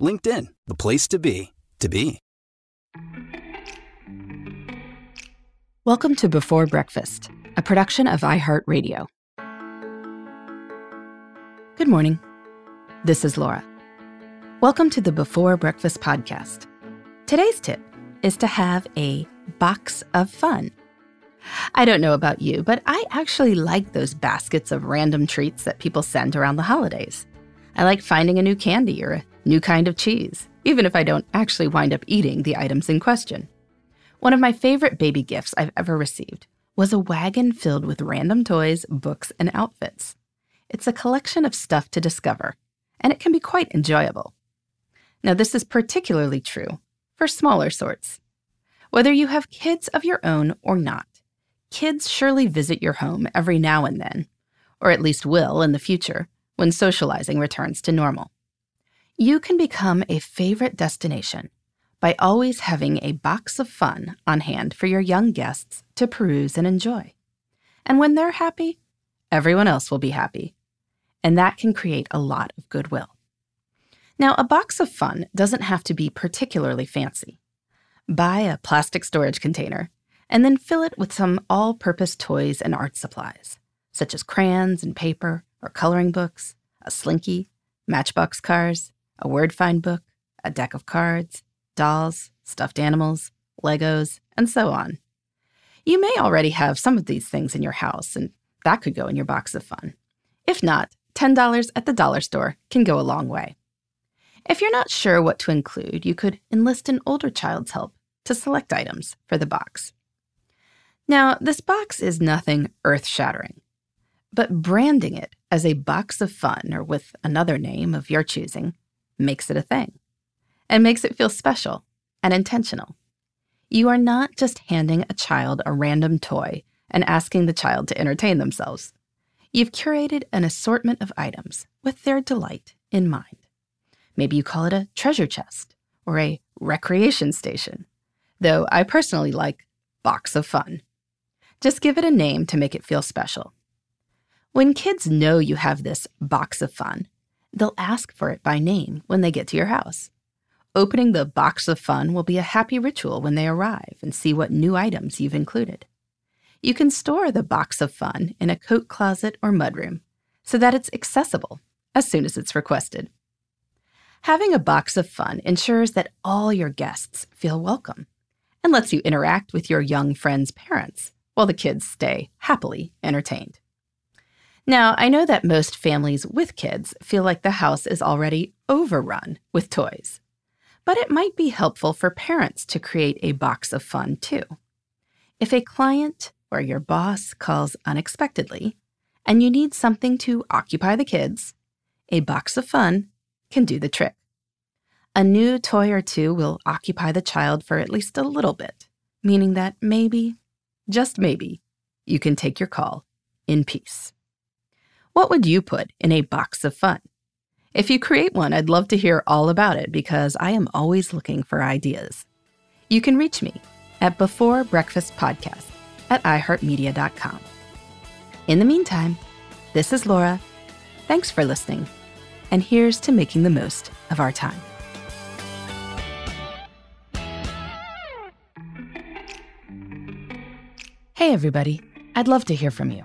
LinkedIn, the place to be, to be. Welcome to Before Breakfast, a production of iHeartRadio. Good morning. This is Laura. Welcome to the Before Breakfast podcast. Today's tip is to have a box of fun. I don't know about you, but I actually like those baskets of random treats that people send around the holidays. I like finding a new candy or a new kind of cheese, even if I don't actually wind up eating the items in question. One of my favorite baby gifts I've ever received was a wagon filled with random toys, books, and outfits. It's a collection of stuff to discover, and it can be quite enjoyable. Now, this is particularly true for smaller sorts. Whether you have kids of your own or not, kids surely visit your home every now and then, or at least will in the future when socializing returns to normal. You can become a favorite destination by always having a box of fun on hand for your young guests to peruse and enjoy. And when they're happy, everyone else will be happy. And that can create a lot of goodwill. Now, a box of fun doesn't have to be particularly fancy. Buy a plastic storage container and then fill it with some all purpose toys and art supplies, such as crayons and paper or coloring books, a slinky, matchbox cars, a word find book, a deck of cards, dolls, stuffed animals, Legos, and so on. You may already have some of these things in your house, and that could go in your box of fun. If not, $10 at the dollar store can go a long way. If you're not sure what to include, you could enlist an older child's help to select items for the box. Now, this box is nothing earth shattering, but branding it as a box of fun or with another name of your choosing makes it a thing and makes it feel special and intentional. You are not just handing a child a random toy and asking the child to entertain themselves. You've curated an assortment of items with their delight in mind. Maybe you call it a treasure chest or a recreation station, though I personally like box of fun. Just give it a name to make it feel special. When kids know you have this box of fun, they'll ask for it by name when they get to your house. Opening the box of fun will be a happy ritual when they arrive and see what new items you've included. You can store the box of fun in a coat closet or mudroom so that it's accessible as soon as it's requested. Having a box of fun ensures that all your guests feel welcome and lets you interact with your young friends' parents while the kids stay happily entertained. Now, I know that most families with kids feel like the house is already overrun with toys but it might be helpful for parents to create a box of fun too. If a client or your boss calls unexpectedly and you need something to occupy the kids, a box of fun can do the trick. A new toy or two will occupy the child for at least a little bit, meaning that maybe, just maybe, you can take your call in peace. What would you put in a box of fun? If you create one, I'd love to hear all about it because I am always looking for ideas. You can reach me at Before Breakfast Podcast at iHeartMedia.com. In the meantime, this is Laura. Thanks for listening, and here's to making the most of our time. Hey, everybody. I'd love to hear from you.